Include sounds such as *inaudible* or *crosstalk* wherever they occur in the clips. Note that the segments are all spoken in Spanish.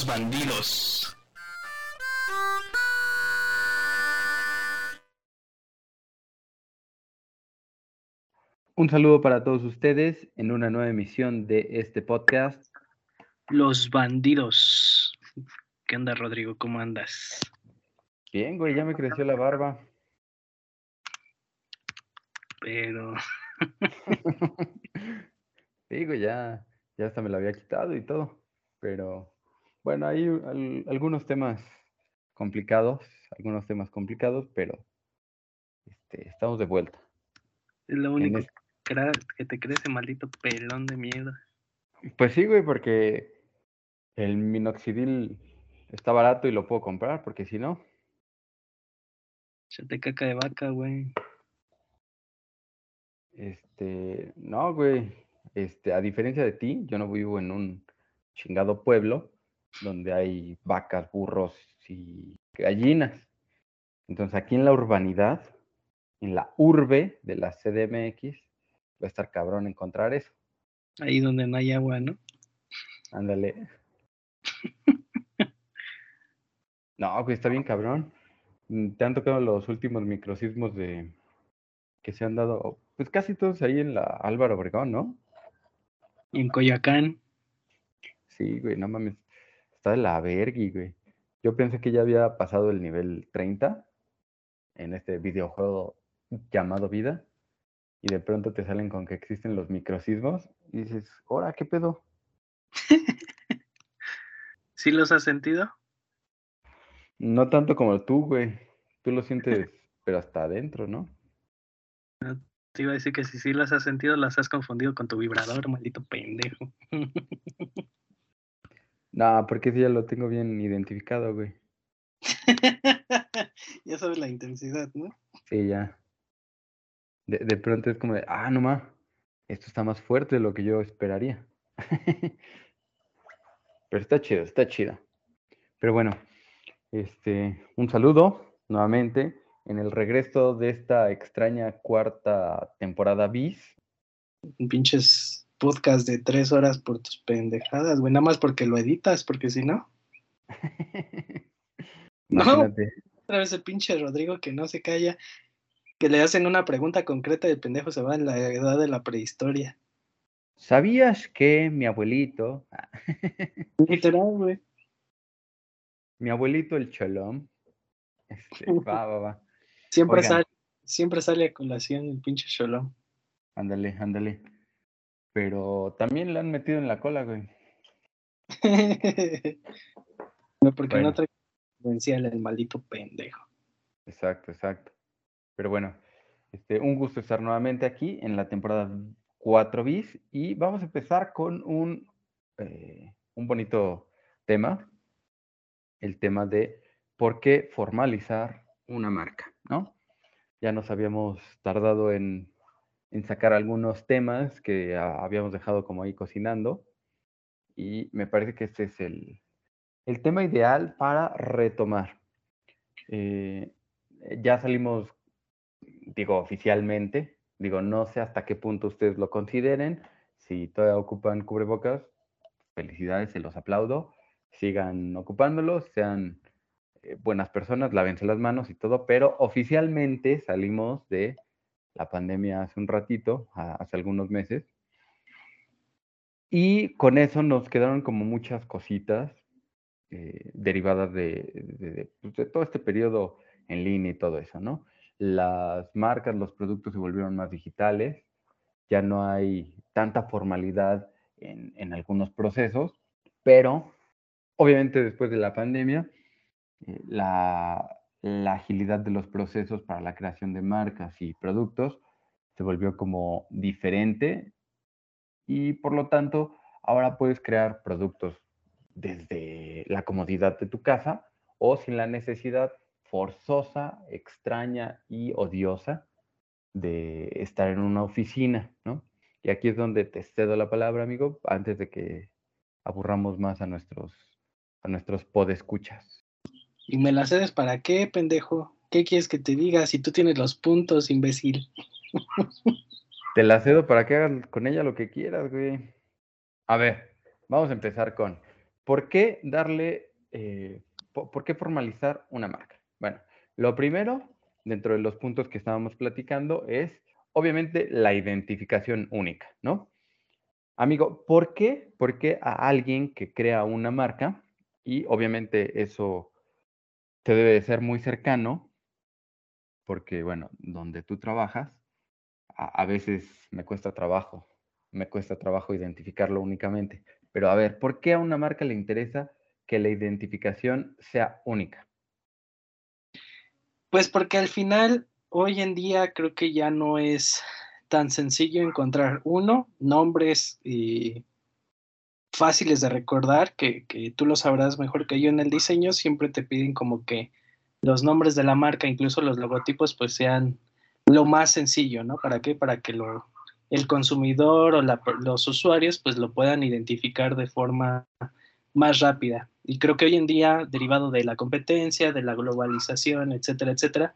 los bandidos. Un saludo para todos ustedes en una nueva emisión de este podcast. Los bandidos. ¿Qué onda, Rodrigo? ¿Cómo andas? Bien, güey, ya me creció la barba. Pero. *laughs* sí, güey, ya, ya hasta me la había quitado y todo. Pero bueno, hay al- algunos temas complicados, algunos temas complicados, pero este, estamos de vuelta. Es lo único que, te crece, maldito pelón de mierda. Pues sí, güey, porque el minoxidil está barato y lo puedo comprar, porque si no, Échate caca de vaca, güey. este, no, güey, este, a diferencia de ti, yo no vivo en un chingado pueblo donde hay vacas, burros y gallinas. Entonces aquí en la urbanidad, en la urbe de la CDMX, va a estar cabrón encontrar eso. Ahí donde no hay agua, ¿no? Ándale. *laughs* No, güey, está bien cabrón. Mm, Te han tocado los últimos microsismos de que se han dado, pues casi todos ahí en la Álvaro Obregón, ¿no? En Coyoacán. Sí, güey, no mames. Está de la vergui, güey. Yo pensé que ya había pasado el nivel 30 en este videojuego llamado vida. Y de pronto te salen con que existen los microsismos. Y dices, ¿ahora qué pedo? ¿Sí los has sentido? No tanto como tú, güey. Tú lo sientes, *laughs* pero hasta adentro, ¿no? Te iba a decir que si sí las has sentido, las has confundido con tu vibrador, maldito pendejo. *laughs* No, porque ese ya lo tengo bien identificado, güey. *laughs* ya sabes la intensidad, ¿no? Sí, ya. De, de pronto es como de, ah, no ma, esto está más fuerte de lo que yo esperaría. *laughs* Pero está chido, está chido. Pero bueno, este, un saludo nuevamente en el regreso de esta extraña cuarta temporada bis. Un pinches podcast de tres horas por tus pendejadas, güey. Nada más porque lo editas, porque si no. *laughs* No. Otra vez el pinche Rodrigo que no se calla, que le hacen una pregunta concreta y el pendejo se va en la edad de la prehistoria. ¿Sabías que mi abuelito, ah, *laughs* Literal, güey. mi abuelito el cholón, este, *laughs* va, va, va. Siempre Oigan. sale, siempre sale a colación el pinche cholón. Ándale, ándale. Pero también le han metido en la cola, güey. *laughs* no, porque Bueno. no trae credencial el maldito pendejo. Exacto, exacto. Pero bueno, este, un gusto estar nuevamente aquí en la temporada 4 bis y vamos a empezar con un, eh, un bonito tema, el tema de por qué formalizar una marca, ¿no? Ya nos habíamos tardado en, en sacar algunos temas que habíamos dejado como ahí cocinando y me parece que este es el, el tema ideal para retomar. Eh, ya salimos, digo, oficialmente, digo, no sé hasta qué punto ustedes lo consideren, si todavía ocupan cubrebocas, felicidades, se los aplaudo, sigan ocupándolos, sean eh, buenas personas, lávense las manos y todo, pero oficialmente salimos de la pandemia hace un ratito, hace algunos meses, y con eso nos quedaron como muchas cositas eh, derivadas de, de- de, pues, de todo este periodo en línea y todo eso, ¿no? Las marcas, los productos se volvieron más digitales, ya no hay tanta formalidad en, en algunos procesos, pero obviamente después de la pandemia, eh, la, la agilidad de los procesos para la creación de marcas y productos se volvió como diferente y por lo tanto ahora puedes crear productos desde la comodidad de tu casa o sin la necesidad forzosa, extraña y odiosa de estar en una oficina, ¿no? Y aquí es donde te cedo la palabra, amigo, antes de que aburramos más a nuestros, a nuestros podescuchas. ¿Y me la cedes para qué, pendejo? ¿Qué quieres que te diga si tú tienes los puntos, imbécil? *laughs* Te la cedo para que hagas con ella lo que quieras, güey. A ver, vamos a empezar con ¿por qué darle, eh, por, qué formalizar una marca? Bueno, lo primero, dentro de los puntos que estábamos platicando, es obviamente la identificación única, ¿no? Amigo, ¿por qué? Porque a alguien que crea una marca, y obviamente eso te debe de ser muy cercano, porque bueno, donde tú trabajas, a, veces me cuesta trabajo, me cuesta trabajo identificarlo únicamente. Pero a ver, ¿por qué a una marca le interesa que la identificación sea única? Pues porque al final, hoy en día creo que ya no es tan sencillo encontrar uno, nombres y fáciles de recordar, que, que, tú lo sabrás mejor que yo en el diseño, siempre te piden como que los nombres de la marca, incluso los logotipos, pues sean lo más sencillo, ¿no? ¿Para qué? Para que lo, el consumidor o los usuarios pues lo puedan identificar de forma más rápida. Y creo que hoy en día, derivado de la competencia, de la globalización, etcétera, etcétera,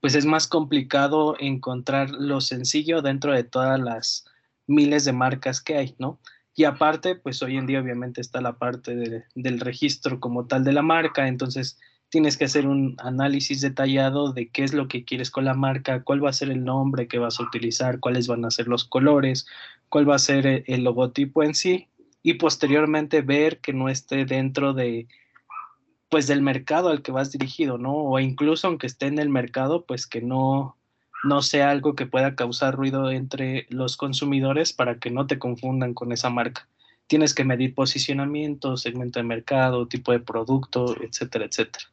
pues es más complicado encontrar lo sencillo dentro de todas las miles de marcas que hay, ¿no? Y aparte, pues hoy en día obviamente está la parte del registro como tal de la marca, entonces tienes que hacer un análisis detallado de qué es lo que quieres con la marca, cuál va a ser el nombre que vas a utilizar, cuáles van a ser los colores, cuál va a ser el, el logotipo en sí y posteriormente ver que no esté dentro de pues del mercado al que vas dirigido, ¿no? O incluso aunque esté en el mercado, pues que no no sea algo que pueda causar ruido entre los consumidores para que no te confundan con esa marca. Tienes que medir posicionamiento, segmento de mercado, tipo de producto, etcétera, etcétera.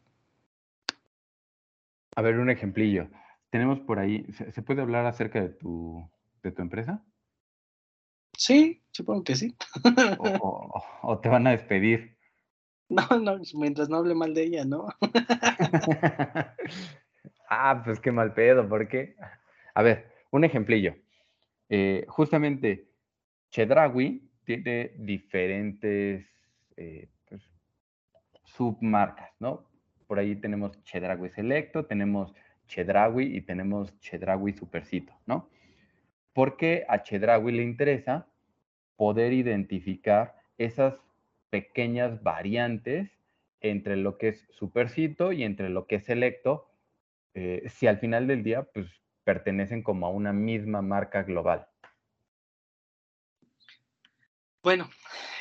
A ver, un ejemplillo. Tenemos por ahí, ¿se, puede hablar acerca de tu, de tu empresa? Sí, supongo que sí. O, te van a despedir. *laughs* No, no, mientras no hable mal de ella, ¿no? *laughs* ah, pues qué mal pedo, ¿por qué? A ver, un ejemplillo. Eh, justamente, Chedrawi tiene diferentes eh, pues, submarcas, ¿no? por ahí tenemos Chedraui Selecto, tenemos Chedraui y tenemos Chedraui Supercito, ¿no? Porque a Chedraui le interesa poder identificar esas pequeñas variantes entre lo que es Supercito y entre lo que es Selecto, eh, si al final del día, pues pertenecen como a una misma marca global. Bueno,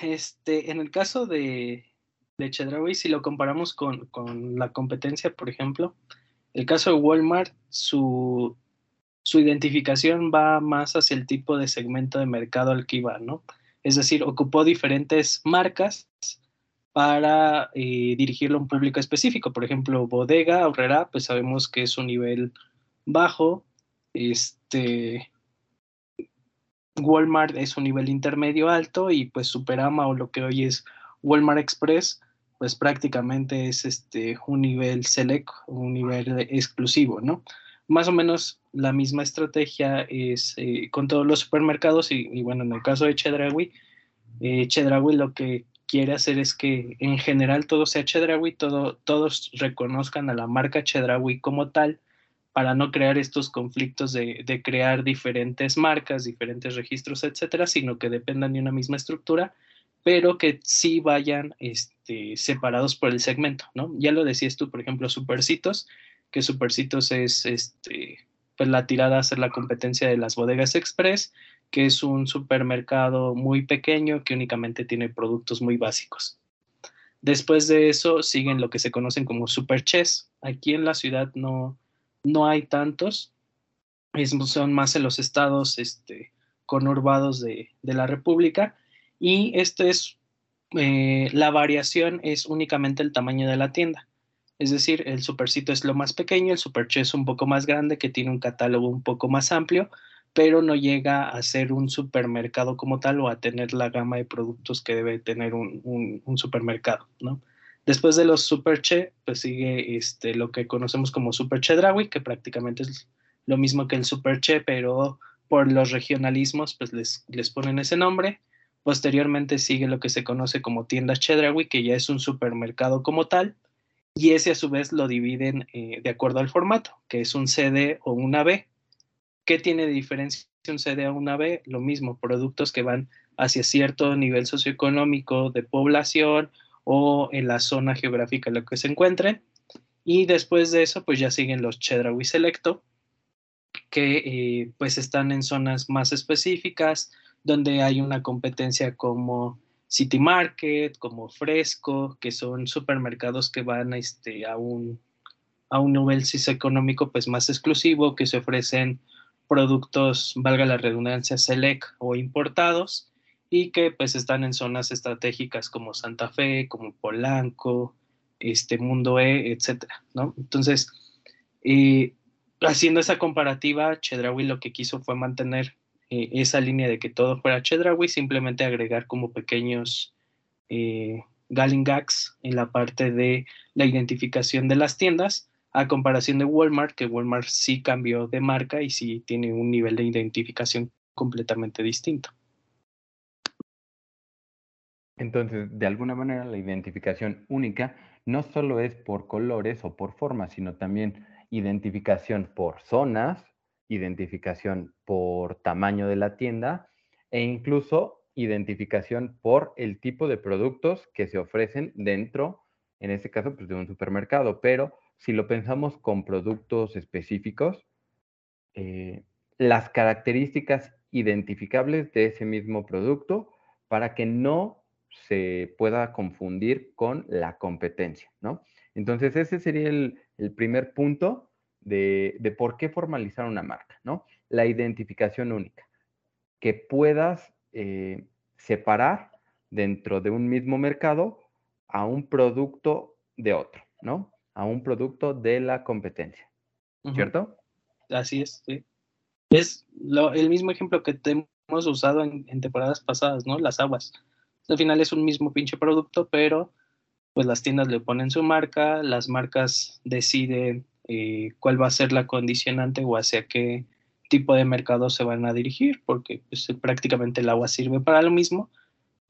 este, en el caso de, de si lo comparamos con, la competencia, por ejemplo, el caso de Walmart, su, su identificación va más hacia el tipo de segmento de mercado al que iba, ¿no? Es decir, ocupó diferentes marcas para eh, dirigirlo a un público específico. Por ejemplo, Bodega, Aurrera, pues sabemos que es un nivel bajo. Este, Walmart es un nivel intermedio alto y pues Superama o lo que hoy es Walmart Express pues prácticamente es este, un nivel select, un nivel exclusivo, ¿no? Más o menos la misma estrategia es eh, con todos los supermercados y, bueno, en el caso de Chedraui, eh, Chedraui lo que quiere hacer es que en general todo sea Chedraui, todo, todos reconozcan a la marca Chedraui como tal para no crear estos conflictos de, de crear diferentes marcas, diferentes registros, etcétera, sino que dependan de una misma estructura pero que sí vayan este, separados por el segmento, ¿no? Ya lo decías tú, por ejemplo, Supercitos, que Supercitos es este, pues la tirada a hacer la competencia de las bodegas express, que es un supermercado muy pequeño que únicamente tiene productos muy básicos. Después de eso siguen lo que se conocen como superchess. Aquí en la ciudad no, no hay tantos, son más en los estados este, conurbados de, de la República y esto es, eh, la variación es únicamente el tamaño de la tienda. Es decir, el supercito es lo más pequeño, el superche es un poco más grande, que tiene un catálogo un poco más amplio, pero no llega a ser un supermercado como tal o a tener la gama de productos que debe tener un, supermercado, ¿no? Después de los superche, pues sigue este, lo que conocemos como superche Drawi, que prácticamente es lo mismo que el superche, pero por los regionalismos, pues les, les ponen ese nombre. Posteriormente sigue lo que se conoce como tiendas Chedraui, que ya es un supermercado como tal, y ese a su vez lo dividen eh, de acuerdo al formato, que es un CD o una B. ¿Qué tiene de diferencia un C de una B, lo mismo, productos que van hacia cierto nivel socioeconómico de población o en la zona geográfica en la que se encuentren. Y después de eso, pues ya siguen los Chedraui Selecto, que eh, pues están en zonas más específicas, donde hay una competencia como City Market, como Fresco, que son supermercados que van este, a, un, a un nivel socioeconómico pues más exclusivo, que se ofrecen productos, valga la redundancia, select o importados, y que pues están en zonas estratégicas como Santa Fe, como Polanco, este Mundo E, etcétera, ¿no? Entonces, eh, haciendo esa comparativa, Chedraui lo que quiso fue mantener eh, esa línea de que todo fuera Chedraui, simplemente agregar como pequeños eh, en la parte de la identificación de las tiendas, a comparación de Walmart, que Walmart sí cambió de marca y sí tiene un nivel de identificación completamente distinto. Entonces, de alguna manera, la identificación única no solo es por colores o por formas, sino también identificación por zonas, identificación por tamaño de la tienda e incluso identificación por el tipo de productos que se ofrecen dentro, en este caso, pues, de un supermercado. Pero si lo pensamos con productos específicos, eh, las características identificables de ese mismo producto para que no se pueda confundir con la competencia, ¿no? Entonces, ese sería el, primer punto de, por qué formalizar una marca, ¿no? La identificación única, que puedas eh, separar dentro de un mismo mercado a un producto de otro, ¿no? A un producto de la competencia, ¿cierto? Así es, sí. Es el mismo ejemplo que hemos usado en, en temporadas pasadas, ¿no? Las aguas al final es un mismo pinche producto, pero pues las tiendas le ponen su marca, las marcas deciden eh, cuál va a ser la condicionante o hacia qué tipo de mercado se van a dirigir, porque pues, prácticamente el agua sirve para lo mismo,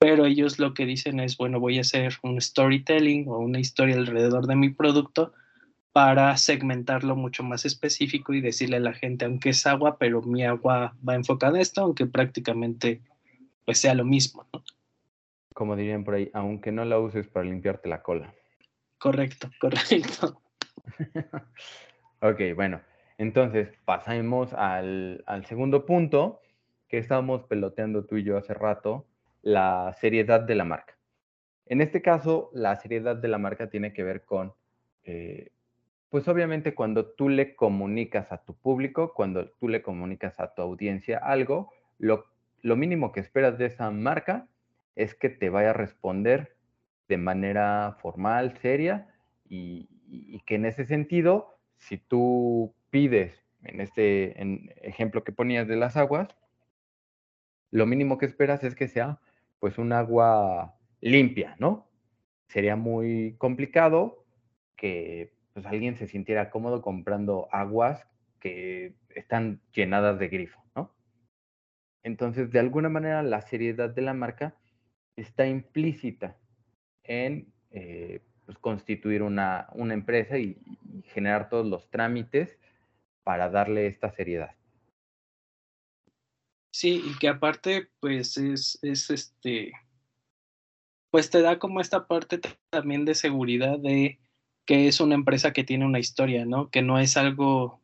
pero ellos lo que dicen es, bueno, voy a hacer un storytelling o una historia alrededor de mi producto para segmentarlo mucho más específico y decirle a la gente, aunque es agua, pero mi agua va enfocada en esto, aunque prácticamente pues sea lo mismo, ¿no? como dirían por ahí, aunque no la uses para limpiarte la cola. Correcto, correcto. *laughs* ok, bueno, entonces pasamos al, segundo punto que estábamos peloteando tú y yo hace rato, la seriedad de la marca. En este caso, la seriedad de la marca tiene que ver con, eh, pues obviamente cuando tú le comunicas a tu público, cuando tú le comunicas a tu audiencia algo, lo, lo mínimo que esperas de esa marca es que te vaya a responder de manera formal, seria, y, que en ese sentido, si tú pides, en este ejemplo que ponías de las aguas, lo mínimo que esperas es que sea pues un agua limpia, ¿no? Sería muy complicado que pues, alguien se sintiera cómodo comprando aguas que están llenadas de grifo, ¿no? Entonces, de alguna manera, la seriedad de la marca está implícita en eh, pues, constituir una, empresa y, generar todos los trámites para darle esta seriedad. Sí, y que aparte, pues es, es este, pues te da como esta parte también de seguridad de que es una empresa que tiene una historia, ¿no? Que no es algo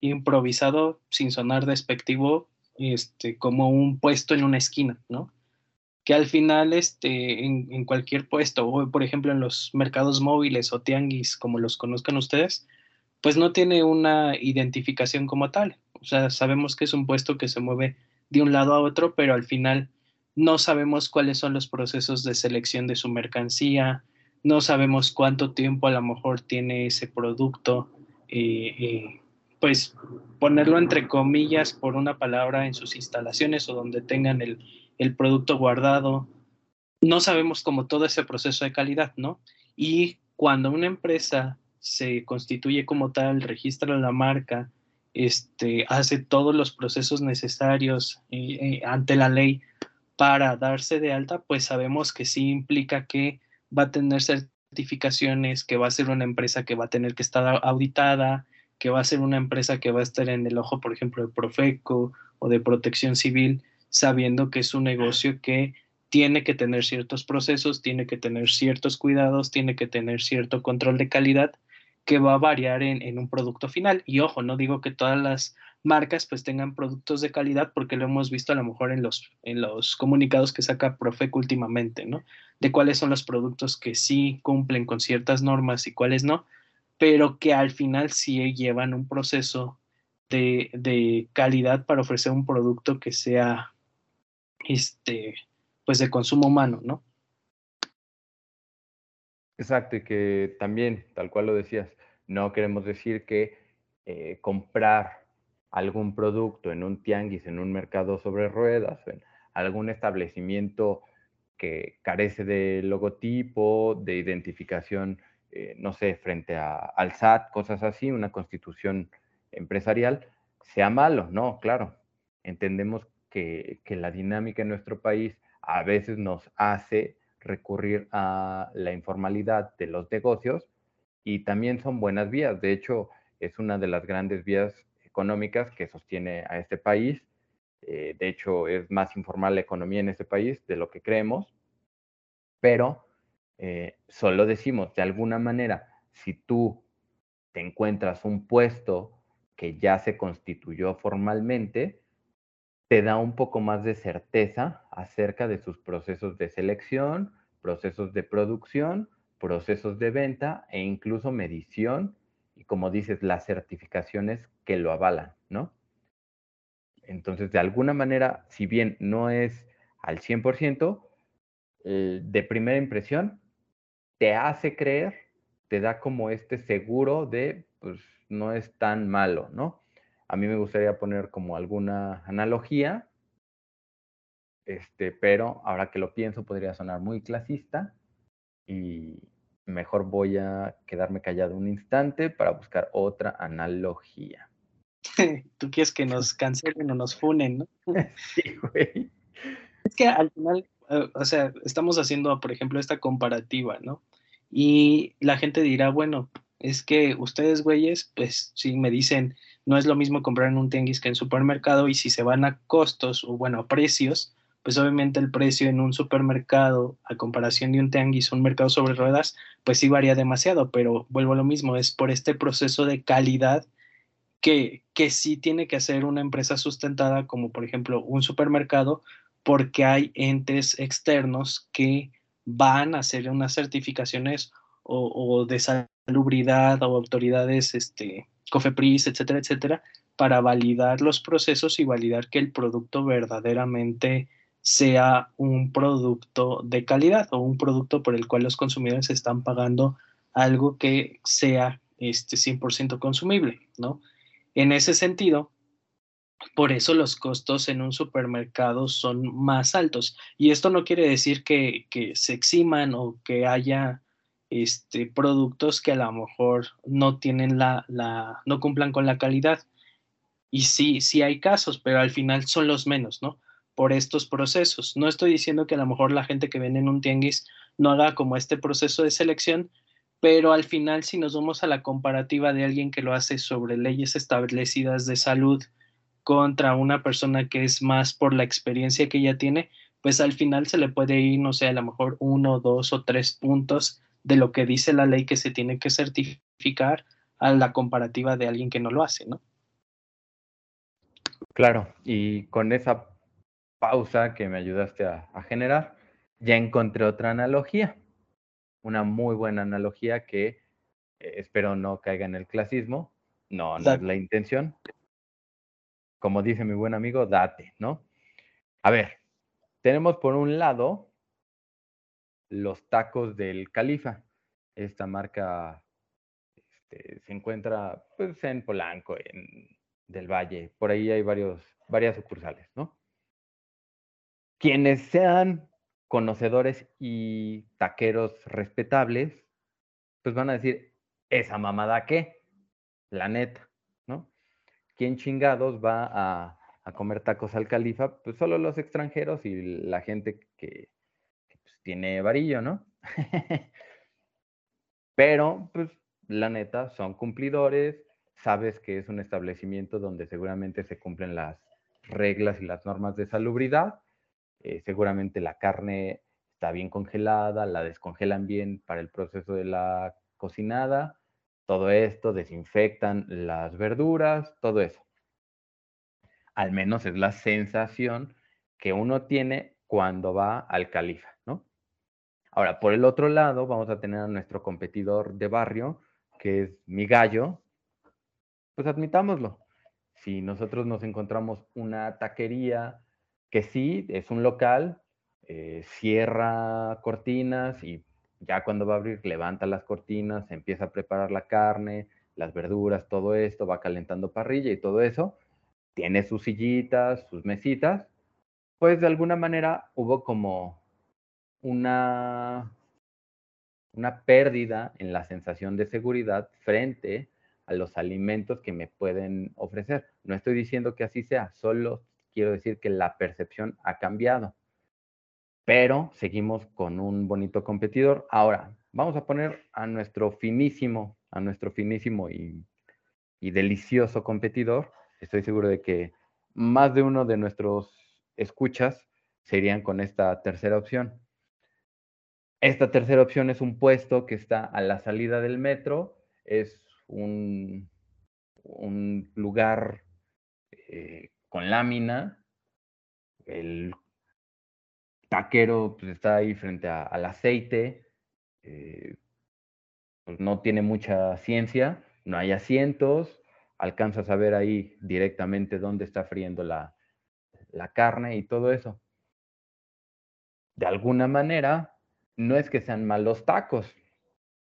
improvisado sin sonar despectivo, este, como un puesto en una esquina, ¿no? que al final este, en, cualquier puesto, o por ejemplo en los mercados móviles o tianguis, como los conozcan ustedes, pues no tiene una identificación como tal. O sea, sabemos que es un puesto que se mueve de un lado a otro, pero al final no sabemos cuáles son los procesos de selección de su mercancía, no sabemos cuánto tiempo a lo mejor tiene ese producto, eh, eh, pues ponerlo entre comillas por una palabra en sus instalaciones o donde tengan el, el producto guardado. No sabemos como todo ese proceso de calidad, ¿no? Y cuando una empresa se constituye como tal, registra la marca, este, hace todos los procesos necesarios eh, eh, ante la ley para darse de alta, pues sabemos que sí implica que va a tener certificaciones, que va a ser una empresa que va a tener que estar auditada, que va a ser una empresa que va a estar en el ojo, por ejemplo, de Profeco o de protección civil, sabiendo que es un negocio que tiene que tener ciertos procesos, tiene que tener ciertos cuidados, tiene que tener cierto control de calidad que va a variar en, un producto final. Y ojo, no digo que todas las marcas pues tengan productos de calidad porque lo hemos visto a lo mejor en los, en los comunicados que saca Profec últimamente, ¿no? De cuáles son los productos que sí cumplen con ciertas normas y cuáles no, pero que al final sí llevan un proceso de, de calidad para ofrecer un producto que sea, este, pues de consumo humano, ¿no? Exacto, y que también, tal cual lo decías, no queremos decir que eh, comprar algún producto en un tianguis, en un mercado sobre ruedas, en algún establecimiento que carece de logotipo, de identificación, eh, no sé, frente al SAT, cosas así, una constitución empresarial, sea malo, no, claro. Entendemos que, que la dinámica en nuestro país a veces nos hace recurrir a la informalidad de los negocios y también son buenas vías. De hecho, es una de las grandes vías económicas que sostiene a este país. Eh, de hecho, es más informal la economía en este país de lo que creemos, pero eh, solo decimos, de alguna manera, si tú te encuentras un puesto que ya se constituyó formalmente, te da un poco más de certeza acerca de sus procesos de selección, procesos de producción, procesos de venta e incluso medición y como dices, las certificaciones que lo avalan, ¿no? Entonces, de alguna manera, si bien no es al 100%, eh, de primera impresión, te hace creer, te da como este seguro de, pues, no es tan malo, ¿no? A mí me gustaría poner como alguna analogía, este, pero ahora que lo pienso podría sonar muy clasista y mejor voy a quedarme callado un instante para buscar otra analogía. *laughs* Tú quieres que nos cancelen o nos funen, ¿no? *laughs* sí, güey. Es que al final, eh, o sea, estamos haciendo, por ejemplo, esta comparativa, ¿no? Y la gente dirá, bueno, es que ustedes, güeyes, pues si me dicen, no es lo mismo comprar en un tianguis que en supermercado y si se van a costos o bueno, precios, pues obviamente el precio en un supermercado a comparación de un tianguis, un mercado sobre ruedas, pues sí varía demasiado, pero vuelvo a lo mismo, es por este proceso de calidad que, que sí tiene que hacer una empresa sustentada como por ejemplo un supermercado porque hay entes externos que van a hacer unas certificaciones o, o de salubridad o autoridades este, COFEPRIS, etcétera, etcétera, para validar los procesos y validar que el producto verdaderamente sea un producto de calidad o un producto por el cual los consumidores están pagando algo que sea este 100% consumible, ¿no? En ese sentido, por eso los costos en un supermercado son más altos. Y esto no quiere decir que, que se eximan o que haya este, productos que a lo mejor no tienen la, la, no cumplan con la calidad. Y sí, sí hay casos, pero al final son los menos, ¿no? Por estos procesos. No estoy diciendo que a lo mejor la gente que vende en un tianguis no haga como este proceso de selección, pero al final si nos vamos a la comparativa de alguien que lo hace sobre leyes establecidas de salud contra una persona que es más por la experiencia que ella tiene, pues al final se le puede ir, no sé, a lo mejor uno, dos o tres puntos de lo que dice la ley que se tiene que certificar a la comparativa de alguien que no lo hace, ¿no? Claro, y con esa pausa que me ayudaste a, generar, ya encontré otra analogía, una muy buena analogía que eh, espero no caiga en el clasismo, no, no es la intención. Como dice mi buen amigo, date, ¿no? A ver, tenemos por un lado los tacos del Califa. Esta marca este, se encuentra pues, en Polanco, en del Valle. Por ahí hay varios, varias sucursales, ¿no? Quienes sean conocedores y taqueros respetables, pues van a decir, ¿esa mamada qué? La neta, ¿no? ¿Quién chingados va a, a comer tacos al califa? Pues solo los extranjeros y la gente que, tiene varillo, ¿no? *laughs* Pero, pues, la neta, son cumplidores, sabes que es un establecimiento donde seguramente se cumplen las, reglas y las normas de salubridad. Eh, seguramente la carne está bien congelada, la descongelan bien para el proceso de la cocinada, todo esto, desinfectan las verduras, todo eso. Al menos es la sensación que uno tiene cuando va al califa. Ahora, por el otro lado, vamos a tener a nuestro competidor de barrio, que es mi gallo, pues admitámoslo. Si nosotros nos encontramos una taquería que sí, es un local, eh, cierra cortinas y ya cuando va a abrir levanta las cortinas, empieza a preparar la carne, las verduras, todo esto, va calentando parrilla y todo eso, tiene sus sillitas, sus mesitas, pues de alguna manera hubo como una, una pérdida en la sensación de seguridad frente a los alimentos que me pueden ofrecer. No estoy diciendo que así sea, solo quiero decir que la percepción ha cambiado. Pero seguimos con un bonito competidor. Ahora, vamos a poner a nuestro finísimo, a nuestro finísimo y, y delicioso competidor. Estoy seguro de que más de uno de nuestros escuchas serían con esta tercera opción. Esta tercera opción es un puesto que está a la salida del metro, es un, un lugar eh, con lámina, el taquero pues, está ahí frente al aceite, eh, pues, no tiene mucha ciencia, no hay asientos, alcanzas a ver ahí directamente dónde está friendo la, la carne y todo eso. De alguna manera, no es que sean malos tacos,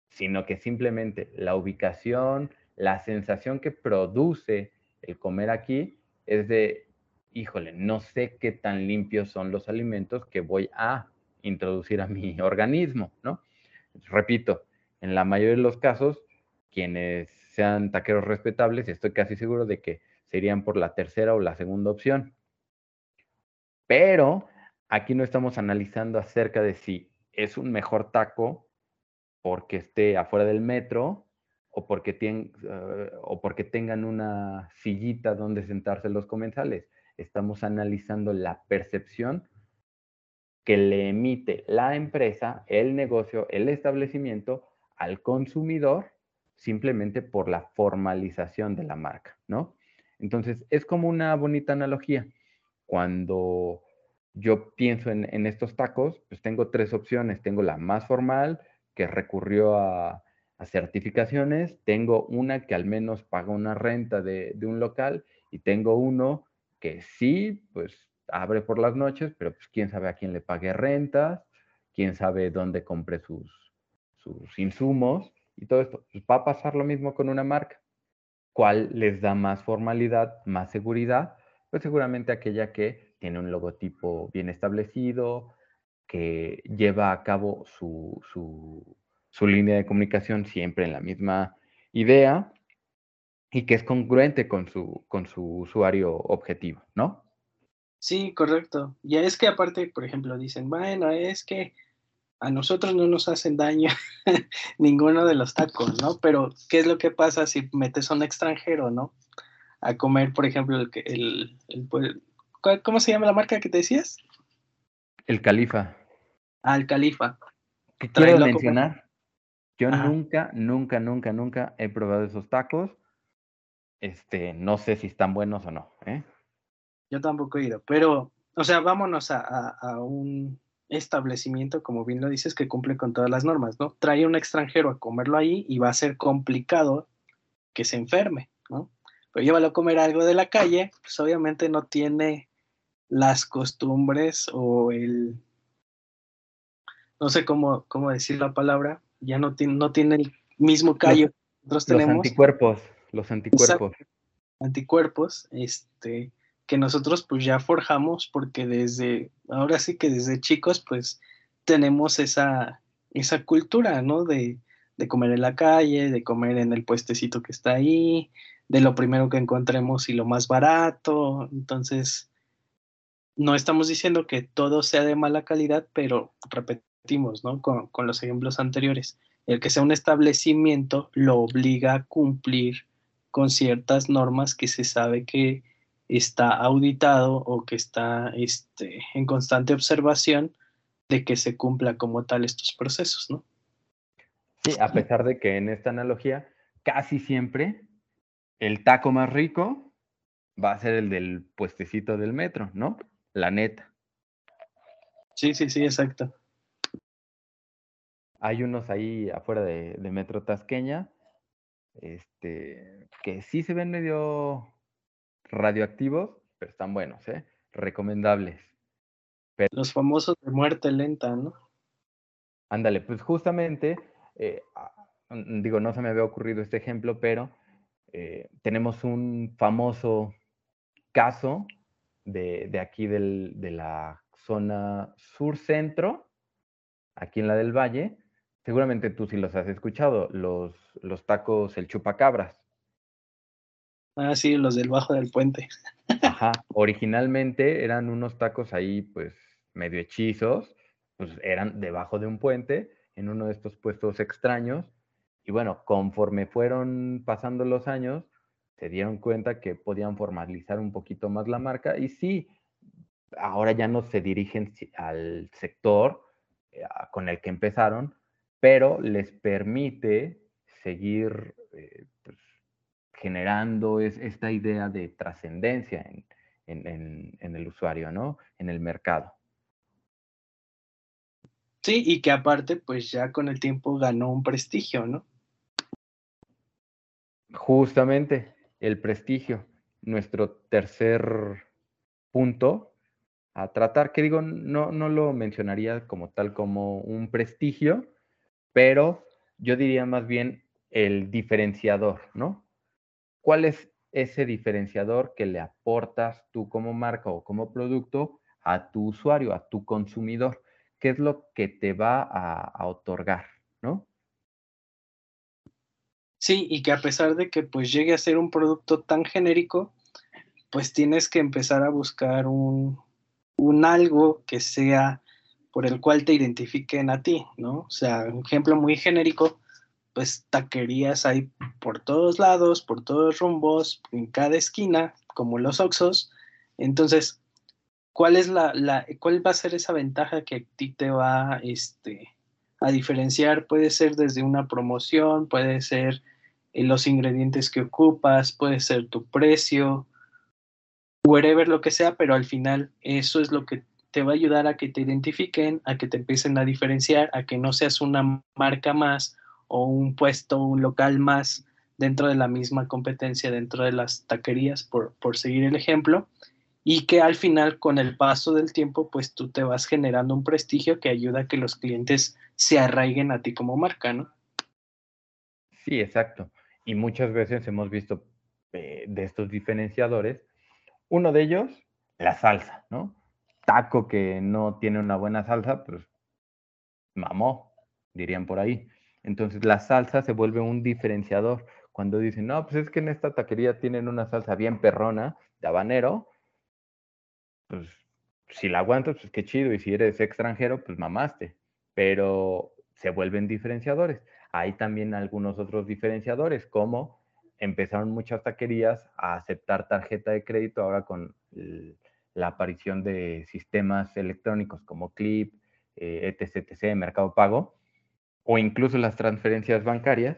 sino que simplemente la ubicación, la sensación que produce el comer aquí es de, híjole, no sé qué tan limpios son los alimentos que voy a introducir a mi *laughs* organismo, ¿no? Repito, en la mayoría de los casos, quienes sean taqueros respetables, estoy casi seguro de que serían por la tercera o la segunda opción. Pero aquí no estamos analizando acerca de si es un mejor taco porque esté afuera del metro o porque, eh, o porque tengan una sillita donde sentarse los comensales. Estamos analizando la percepción que le emite la empresa, el negocio, el establecimiento al consumidor simplemente por la formalización de la marca, ¿no? Entonces, es como una bonita analogía. Cuando yo pienso en, estos tacos, pues tengo tres opciones. Tengo la más formal, que recurrió a, certificaciones, tengo una que al menos paga una renta de, un local y tengo uno que sí, pues abre por las noches, pero pues quién sabe a quién le pague rentas, quién sabe dónde compre sus, sus insumos y todo esto. Pues va a pasar lo mismo con una marca. ¿Cuál les da más formalidad, más seguridad? Pues seguramente aquella que tiene un logotipo bien establecido, que lleva a cabo su, su, línea de comunicación siempre en la misma idea y que es congruente con su, con su usuario objetivo, ¿no? Sí, correcto. Ya es que aparte, por ejemplo, dicen, bueno, es que a nosotros no nos hacen daño *laughs* ninguno de los tacos, ¿no? Pero, ¿qué es lo que pasa si metes a un extranjero, ¿no? A comer, por ejemplo, el, el, ¿Cómo se llama la marca que te decías? El Califa. Ah, el Califa. ¿Qué quiero mencionar? Yo nunca, nunca, nunca, nunca he probado esos tacos. Este, no sé si están buenos o no. ¿eh? Yo tampoco he ido, pero, o sea, vámonos a, a, un establecimiento, como bien lo dices, que cumple con todas las normas, ¿no? Trae un extranjero a comerlo ahí y va a ser complicado que se enferme, ¿no? Pero llévalo a comer algo de la calle, pues obviamente no tiene las costumbres o el, no sé cómo, cómo decir la palabra, ya no tiene, no tiene el mismo callo los, nosotros tenemos. Los anticuerpos, los anticuerpos. anticuerpos, este, que nosotros pues ya forjamos porque desde, ahora sí que desde chicos pues tenemos esa, esa cultura, ¿no? De, de comer en la calle, de comer en el puestecito que está ahí, de lo primero que encontremos y lo más barato. Entonces, no estamos diciendo que todo sea de mala calidad, pero repetimos, ¿no? Con, los ejemplos anteriores. El que sea un establecimiento lo obliga a cumplir con ciertas normas que se sabe que está auditado o que está este, en constante observación de que se cumpla como tal estos procesos, ¿no? Sí, a pesar de que en esta analogía casi siempre el taco más rico va a ser el del puestecito del metro, ¿no? La neta. Sí, sí, sí, exacto. Hay unos ahí afuera de, Metro Tasqueña, este, que sí se ven medio radioactivos, pero están buenos, ¿eh? Recomendables. Los famosos de muerte lenta, ¿no? Ándale, pues justamente, eh, digo, no se me había ocurrido este ejemplo, pero eh, tenemos un famoso caso de, aquí de la zona sur-centro, aquí en la del Valle. Seguramente tú sí los has escuchado, los, los tacos, el chupacabras. Ah, sí, los del bajo del puente. Ajá, *laughs* originalmente eran unos tacos ahí, pues, medio hechizos, pues eran debajo de un puente, en uno de estos puestos extraños. Y bueno, conforme fueron pasando los años, se dieron cuenta que podían formalizar un poquito más la marca y sí, ahora ya no se dirigen al sector eh, con el que empezaron, pero les permite seguir eh, pues, generando esta idea de trascendencia en, el usuario, ¿no? En el mercado. Sí, y que aparte, pues ya con el tiempo ganó un prestigio, ¿no? Justamente, el prestigio, nuestro tercer punto a tratar, que digo, no, no lo mencionaría como tal como un prestigio, pero yo diría más bien el diferenciador, ¿no? ¿Cuál es ese diferenciador que le aportas tú como marca o como producto a tu usuario, a tu consumidor? ¿Qué es lo que te va a, a otorgar. Sí, y que a pesar de que pues llegue a ser un producto tan genérico, pues tienes que empezar a buscar un, un algo que sea por el cual te identifiquen a ti, ¿no? O sea, un ejemplo muy genérico, pues taquerías hay por todos lados, por todos rumbos, en cada esquina, como los Oxos. Entonces, ¿cuál es la, la, cuál va a ser esa ventaja que a ti te va este, a diferenciar? Puede ser desde una promoción, puede ser los ingredientes que ocupas, puede ser tu precio, whatever lo que sea, pero al final eso es lo que te va a ayudar a que te identifiquen, a que te empiecen a diferenciar, a que no seas una marca más o un puesto, un local más dentro de la misma competencia, dentro de las taquerías, por, por seguir el ejemplo, y que al final, con el paso del tiempo, pues tú te vas generando un prestigio que ayuda a que los clientes se arraiguen a ti como marca, ¿no? Sí, exacto. Y muchas veces hemos visto eh, de estos diferenciadores, uno de ellos, la salsa, ¿no? Taco que no tiene una buena salsa, pues mamó, dirían por ahí. Entonces la salsa se vuelve un diferenciador. Cuando dicen, no, pues es que en esta taquería tienen una salsa bien perrona, de habanero, pues si la aguantas, pues qué chido. Y si eres extranjero, pues mamaste. Pero se vuelven diferenciadores. Hay también algunos otros diferenciadores, como empezaron muchas taquerías a aceptar tarjeta de crédito ahora con la aparición de sistemas electrónicos como Clip, eh, etc, etc, Mercado Pago, o incluso las transferencias bancarias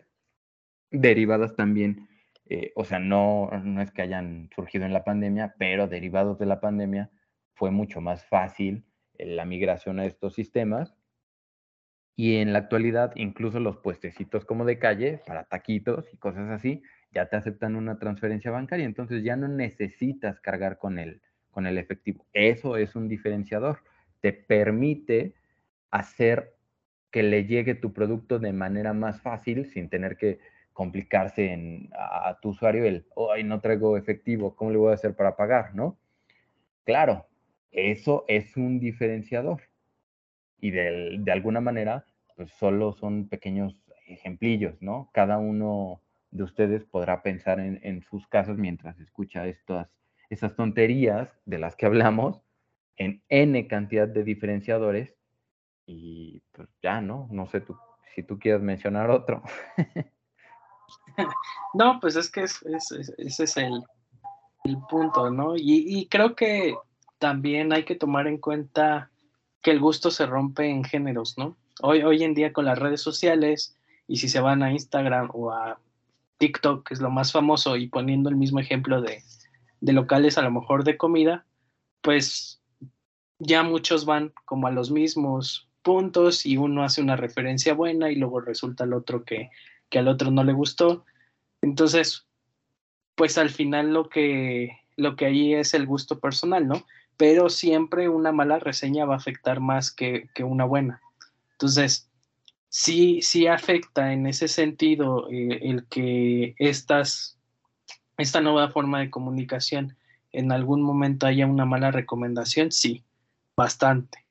derivadas también, eh, o sea, no, no es que hayan surgido en la pandemia, pero derivados de la pandemia fue mucho más fácil eh, la migración a estos sistemas y en la actualidad, incluso los puestecitos como de calle, para taquitos y cosas así, ya te aceptan una transferencia bancaria. Entonces ya no necesitas cargar con el, con el efectivo. Eso es un diferenciador. Te permite hacer que le llegue tu producto de manera más fácil sin tener que complicarse en, a, tu usuario el, hoy no traigo efectivo, ¿cómo le voy a hacer para pagar? ¿No? Claro, eso es un diferenciador y de, de alguna manera, pues solo son pequeños ejemplillos, ¿no? Cada uno de ustedes podrá pensar en, en, sus casos mientras escucha estas, esas tonterías de las que hablamos en N cantidad de diferenciadores y pues ya, ¿no? No sé tú, si tú quieres mencionar otro. *laughs* no, pues es que es, es, ese es el, punto, ¿no? Y, creo que también hay que tomar en cuenta que el gusto se rompe en géneros, ¿no? Hoy, hoy en día con las redes sociales y si se van a Instagram o a TikTok, que es lo más famoso, y poniendo el mismo ejemplo de, de locales a lo mejor de comida, pues ya muchos van como a los mismos puntos y uno hace una referencia buena y luego resulta el otro que, que al otro no le gustó. Entonces, pues al final lo que, lo que ahí es el gusto personal, ¿no? Pero siempre una mala reseña va a afectar más que, que una buena. Entonces, sí, sí afecta en ese sentido eh, el que estas, esta nueva forma de comunicación en algún momento haya una mala recomendación, sí, bastante.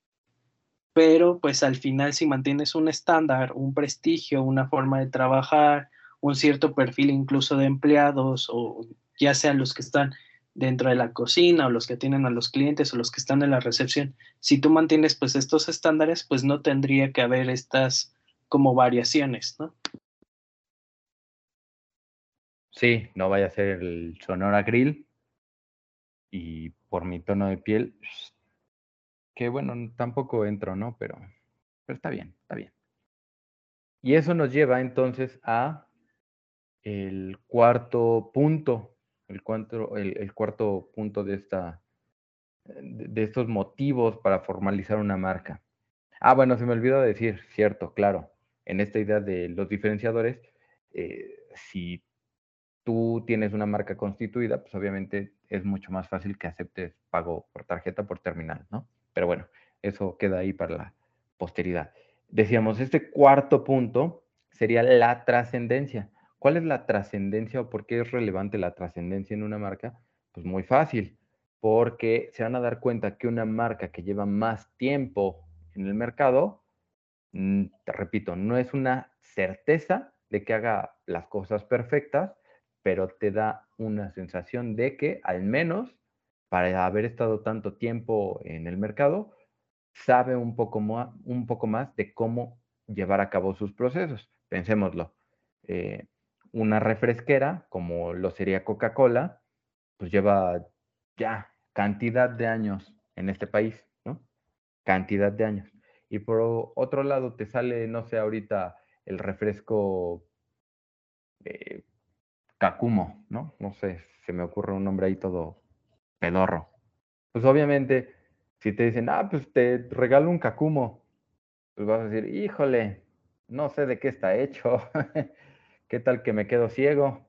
Pero pues al final si mantienes un estándar, un prestigio, una forma de trabajar, un cierto perfil incluso de empleados o ya sean los que están dentro de la cocina o los que tienen a los clientes o los que están en la recepción, si tú mantienes pues estos estándares, pues no tendría que haber estas como variaciones, ¿no? Sí, no vaya a ser el Sonora Grill y por mi tono de piel, que bueno, tampoco entro, ¿no? Pero, pero está bien, está bien. Y eso nos lleva entonces a el cuarto punto, el cuarto, el, cuarto punto de, esta, de, estos motivos para formalizar una marca. Ah, bueno, se me olvidó decir, cierto, claro, en esta idea de los diferenciadores, eh, si tú tienes una marca constituida, pues obviamente es mucho más fácil que aceptes pago por tarjeta, por terminal, ¿no? Pero bueno, eso queda ahí para la posteridad. Decíamos, este cuarto punto sería la trascendencia. ¿Cuál es la trascendencia o por qué es relevante la trascendencia en una marca? Pues muy fácil, porque se van a dar cuenta que una marca que lleva más tiempo en el mercado, mm, repito, no es una certeza de que haga las cosas perfectas, pero te da una sensación de que al menos para haber estado tanto tiempo en el mercado, sabe un poco, un poco más de cómo llevar a cabo sus procesos. Pensémoslo. Eh, una refresquera, como lo sería Coca-Cola, pues lleva ya cantidad de años en este país, ¿no? Cantidad de años. Y por otro lado te sale, no sé, ahorita el refresco eh, ¿no? No sé, se me ocurre un nombre ahí todo pedorro. Pues obviamente, si te dicen, ah, pues te regalo un Kakumo, pues vas a decir, híjole, no sé de qué está hecho. *laughs* ¿qué tal que me quedo ciego?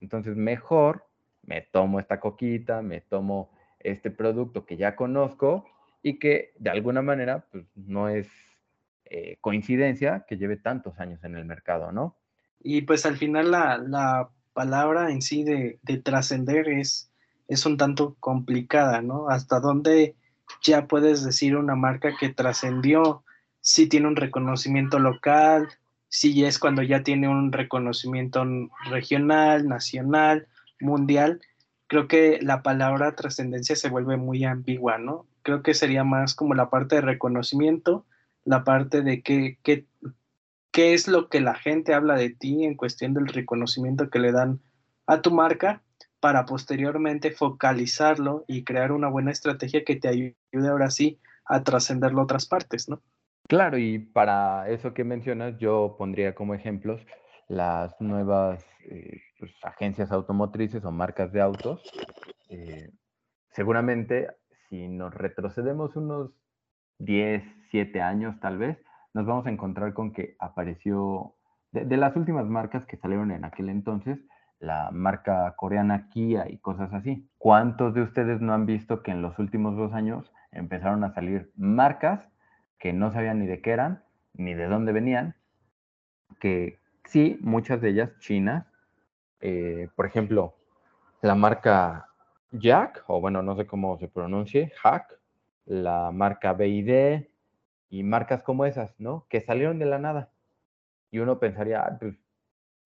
Entonces, mejor me tomo esta coquita, me tomo este producto que ya conozco y que de alguna manera pues, no es eh, coincidencia que lleve tantos años en el mercado, ¿no? Y pues al final la, palabra en sí de, trascender es, es un tanto complicada, ¿no? Hasta dónde ya puedes decir una marca que trascendió, si tiene un reconocimiento local, sí es cuando ya tiene un reconocimiento regional, nacional, mundial. Creo que la palabra trascendencia se vuelve muy ambigua, ¿no? Creo que sería más como la parte de reconocimiento, la parte de qué, qué, qué es lo que la gente habla de ti en cuestión del reconocimiento que le dan a tu marca para posteriormente focalizarlo y crear una buena estrategia que te ayude ahora sí a trascenderlo a otras partes, ¿no? Claro, y para eso que mencionas, yo pondría como ejemplos las nuevas eh, pues, agencias automotrices o marcas de autos. Eh, seguramente, si nos retrocedemos unos 10, 7 años tal vez, nos vamos a encontrar con que apareció, de, de las últimas marcas que salieron en aquel entonces, la marca coreana Kia y cosas así. ¿Cuántos de ustedes no han visto que en los últimos dos años empezaron a salir marcas que no sabían ni de qué eran, ni de dónde venían, que sí, muchas de ellas chinas, eh, por ejemplo, la marca Jack, o bueno, no sé cómo se pronuncie, Hack, la marca BID y marcas como esas, ¿no? Que salieron de la nada. Y uno pensaría, pues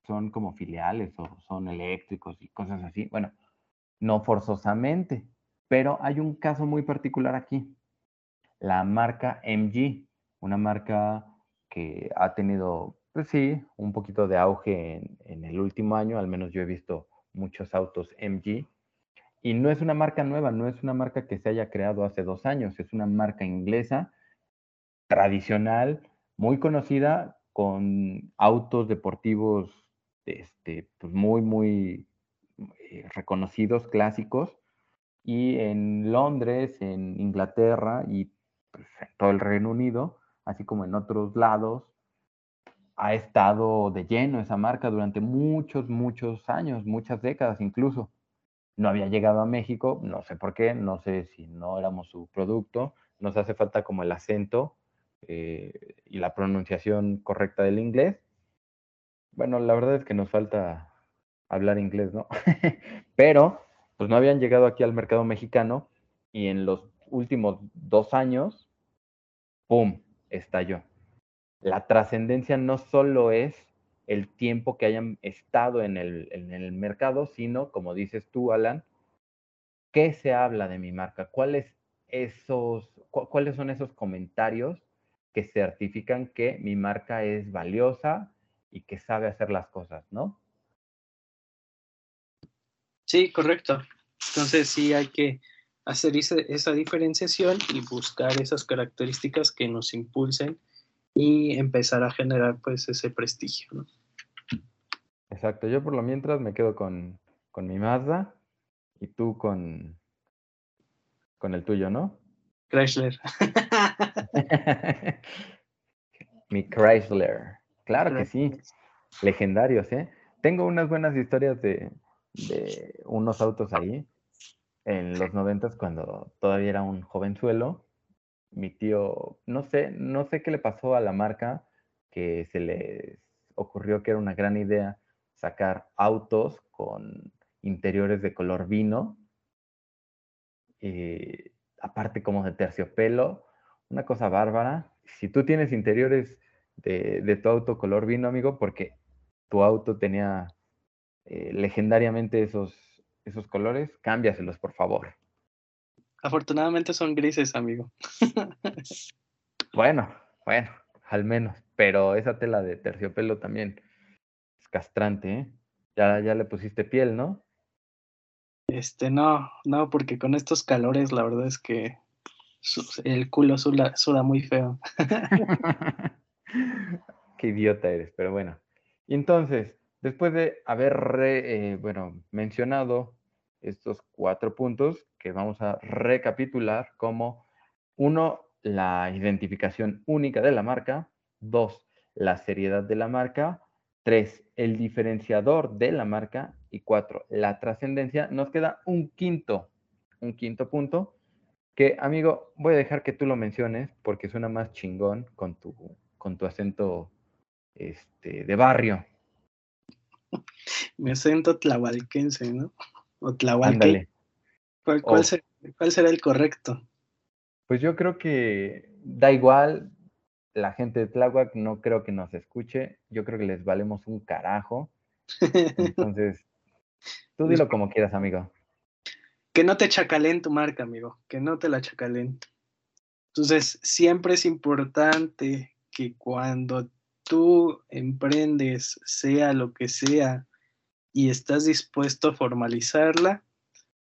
son como filiales o son eléctricos y cosas así. Bueno, no forzosamente, pero hay un caso muy particular aquí la marca MG, una marca que ha tenido, pues sí, un poquito de auge en, el último año, al menos yo he visto muchos autos MG, Y no es una marca nueva, no es una marca que se haya creado hace dos años, es una marca inglesa tradicional, muy conocida, con autos deportivos este, pues muy, muy eh, reconocidos, clásicos. Y en Londres, en Inglaterra y pues, en todo el Reino Unido, así como en otros lados, ha estado de lleno esa marca durante muchos, muchos años, muchas décadas incluso. No había llegado a México, no sé por qué, no sé si no éramos su producto, nos hace falta como el acento eh, y la pronunciación correcta del inglés. Bueno, la verdad es que nos falta hablar inglés, ¿no? *laughs* Pero, pues no habían llegado aquí al mercado mexicano y en los últimos dos años, ¡pum!, estalló la trascendencia no solo es el tiempo que hayan estado en el, en el, mercado, sino, como dices tú, Alan, ¿qué se habla de mi marca? ¿Cuáles, esos, ¿Cuáles son esos comentarios que certifican que mi marca es valiosa y que sabe hacer las cosas, ¿no? Sí, correcto. Entonces sí hay que hacer esa diferenciación y buscar esas características que nos impulsen y empezar a generar pues ese prestigio. ¿no? Exacto, yo por lo mientras me quedo con, con mi Mazda y tú con, con el tuyo, ¿no? Chrysler. *laughs* mi Chrysler, claro que sí, legendarios, ¿eh? Tengo unas buenas historias de, de unos autos ahí en los noventas cuando todavía era un jovenzuelo mi tío, no sé, no sé qué le pasó a la marca, que se les ocurrió que era una gran idea sacar autos con interiores de color vino, eh, aparte como de terciopelo, una cosa bárbara. Si tú tienes interiores de, tu auto color vino, amigo, porque tu auto tenía eh, legendariamente esos, esos colores, cámbiaselos, por favor. Afortunadamente son grises, amigo. *laughs* bueno, bueno, al menos. Pero esa tela de terciopelo también es castrante, ¿eh? Ya, ya le pusiste piel, ¿no? Este, no, no, porque con estos calores la verdad es que el culo suda, muy feo. *laughs* Qué idiota eres, pero bueno. Y entonces, después de haber, eh, bueno, mencionado estos cuatro puntos que vamos a recapitular como uno, la identificación única de la marca, dos, la seriedad de la marca, tres, el diferenciador de la marca y cuatro, la trascendencia. Nos queda un quinto, un quinto punto que, amigo, voy a dejar que tú lo menciones porque suena más chingón con tu, con tu acento este, de barrio. *laughs* Mi acento tlahualquense, ¿no? O Tlahualque. ¿Cuál, será, el correcto? Pues yo creo que da igual, la gente de Tláhuac no creo que nos escuche, yo creo que les valemos un carajo. *laughs* Entonces, tú dilo como quieras, amigo. Que no te chacalen tu marca, amigo, que no te la chacalen. Entonces, siempre es importante que cuando tú emprendes, sea lo que sea, y estás dispuesto a formalizarla,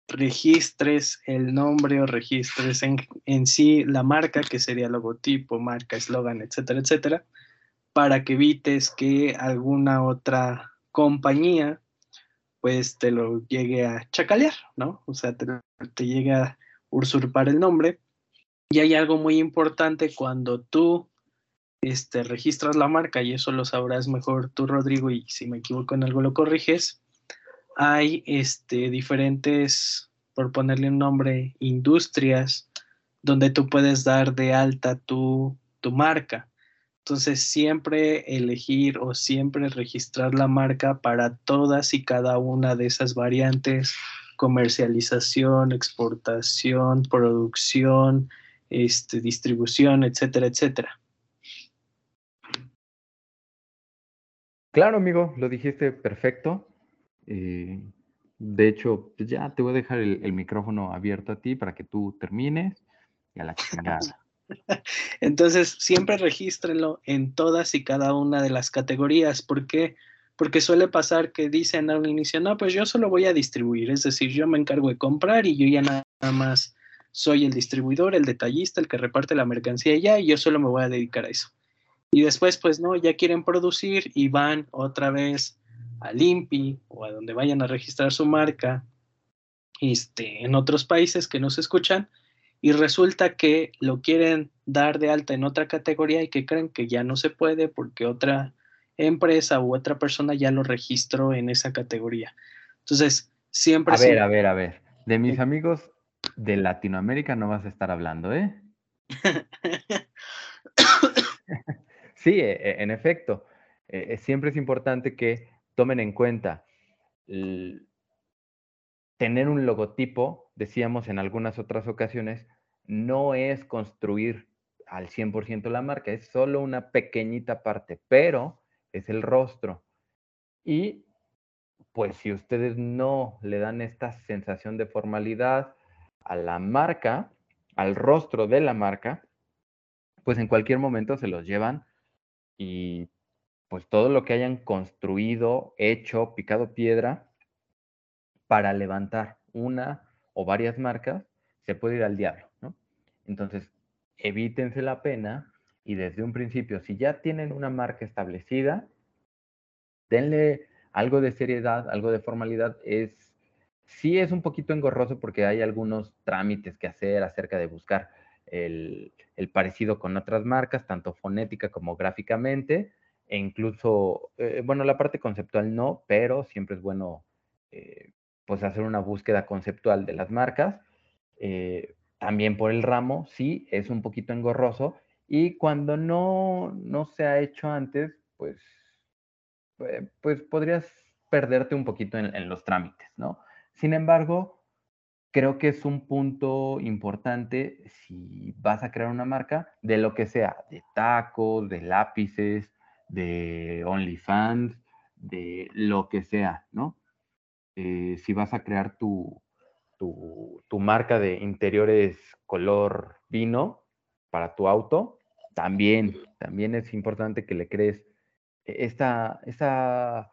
registres el nombre o registres en, sí la marca, que sería logotipo, marca, eslogan, etcétera, etcétera, para que evites que alguna otra compañía pues te lo llegue a chacalear, ¿no? O sea, te, te llegue a usurpar el nombre. Y hay algo muy importante cuando tú este, registras la marca, y eso lo sabrás mejor tú, Rodrigo, y si me equivoco en algo lo corriges, hay este, diferentes, por ponerle un nombre, industrias donde tú puedes dar de alta tu, tu marca. Entonces, siempre elegir o siempre registrar la marca para todas y cada una de esas variantes, comercialización, exportación, producción, este, distribución, etcétera, etcétera. Claro, amigo, lo dijiste perfecto. Eh, de hecho, pues ya te voy a dejar el, micrófono abierto a ti para que tú termines y a la chingada. *laughs* Entonces, siempre regístrenlo en todas y cada una de las categorías. ¿Por qué? porque suele pasar que dicen al inicio, no, pues yo solo voy a distribuir, es decir, yo me encargo de comprar y yo ya nada más soy el distribuidor, el detallista, el que reparte la mercancía ya, y yo solo me voy a dedicar a eso. Y después, pues no, ya quieren producir y van otra vez al INPI o a donde vayan a registrar su marca este, en otros países que no se escuchan y resulta que lo quieren dar de alta en otra categoría y que creen que ya no se puede porque otra empresa u otra persona ya lo registró en esa categoría. Entonces, siempre... A ver, a ver, a ver. De mis amigos de Latinoamérica no vas a estar hablando, ¿eh? *laughs* sí, e, e, en efecto. E, siempre es importante que tomen en cuenta tener un logotipo, decíamos en algunas otras ocasiones, no es construir al 100% la marca, es solo una pequeñita parte, pero es el rostro. Y pues si ustedes no le dan esta sensación de formalidad a la marca, al rostro de la marca, pues en cualquier momento se los llevan y pues todo lo que hayan construido, hecho, picado piedra para levantar una o varias marcas, se puede ir al diablo, ¿no? Entonces, evítense la pena y desde un principio, si ya tienen una marca establecida, denle algo de seriedad, algo de formalidad. Es, sí es un poquito engorroso porque hay algunos trámites que hacer acerca de buscar el, parecido con otras marcas, tanto fonética como gráficamente, e incluso, eh, bueno, la parte conceptual no, pero siempre es bueno eh, pues hacer una búsqueda conceptual de las marcas. Eh, también por el ramo, sí, es un poquito engorroso. Y cuando no, no se ha hecho antes, pues, pues podrías perderte un poquito en, los trámites, ¿no? Sin embargo, creo que es un punto importante si vas a crear una marca de lo que sea, de tacos, de lápices, de OnlyFans, de lo que sea, ¿no? Eh, si vas a crear tu, tu, marca de interiores color vino para tu auto, también, también es importante que le crees esta, esta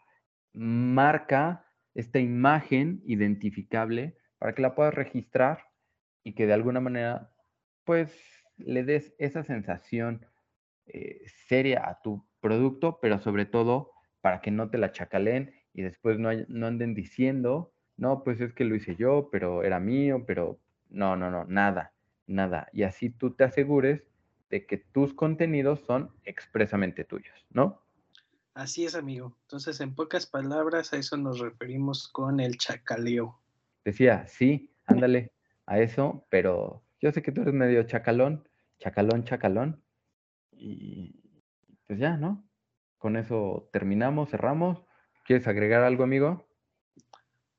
marca, esta imagen identificable para que la puedas registrar y que de alguna manera, pues, le des esa sensación eh, seria a tu producto, pero sobre todo para que no te la chacaleen y después no, no anden diciendo no, pues es que lo hice yo, pero era mío, pero no, no, no, nada, nada. Y así tú te asegures de que tus contenidos son expresamente tuyos, ¿no? Así es, amigo. Entonces, en pocas palabras, a eso nos referimos con el chacaleo. Decía, sí, ándale a eso, pero yo sé que tú eres medio chacalón, chacalón, chacalón. Y pues ya, ¿no? Con eso terminamos, cerramos. ¿Quieres agregar algo, amigo?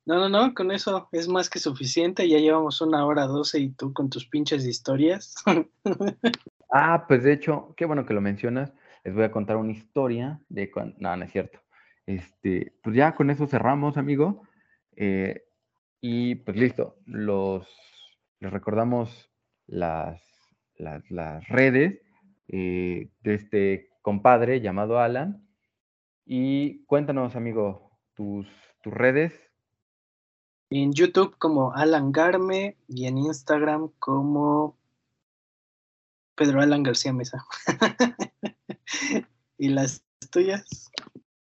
No, no, no, con eso es más que suficiente. Ya llevamos una hora doce y tú con tus pinches historias. *laughs* ah, pues de hecho, qué bueno que lo mencionas. Les voy a contar una historia de cuando. No, no es cierto. Este, pues ya con eso cerramos, amigo. Eh, y pues listo. Los, les recordamos las, las, redes eh, de este compadre llamado Alan. Y cuéntanos, amigo, tus, tus redes en YouTube como Alan Garme y en Instagram como Pedro Alan García Mesa. *laughs* ¿Y las tuyas?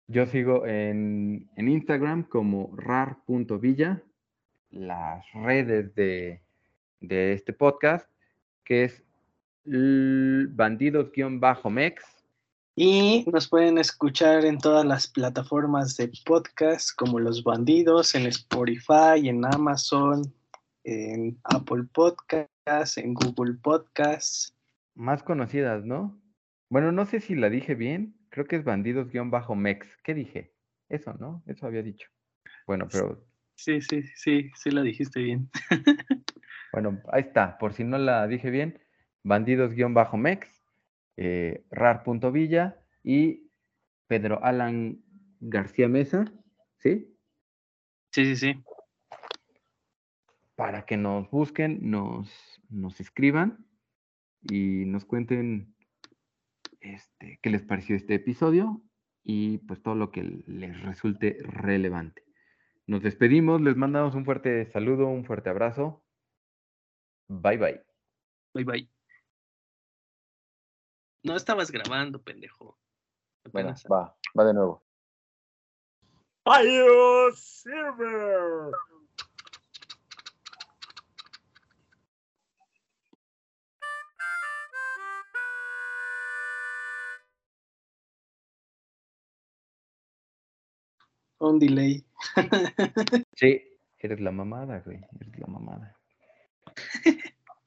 Yo sigo en, Instagram como rar.villa, las redes de, de este podcast, que es bandidos-mex y nos pueden escuchar en todas las plataformas de podcast como Los Bandidos, en Spotify, en Amazon, en Apple Podcasts, en Google Podcasts. Más conocidas, ¿no? Bueno, no sé si la dije bien. Creo que es Bandidos-Mex. ¿Qué dije? Eso, ¿no? Eso había dicho. Bueno, pero... Sí, sí, sí, sí la dijiste bien. *laughs* bueno, ahí está. Por si no la dije bien, Bandidos-Mex eh, rar.villa y Pedro Alan García Mesa, ¿sí? Sí, sí, sí. Para que nos busquen, nos, nos escriban y nos cuenten este, qué les pareció este episodio. y pues todo lo que les resulte relevante. Nos despedimos, les mandamos un fuerte saludo, un fuerte abrazo. Bye bye. Bye bye. No estabas grabando, pendejo. Bueno, va, va de nuevo. Adiós, Silver. Un delay. *laughs* sí, eres la mamada, güey. Eres la mamada. *laughs*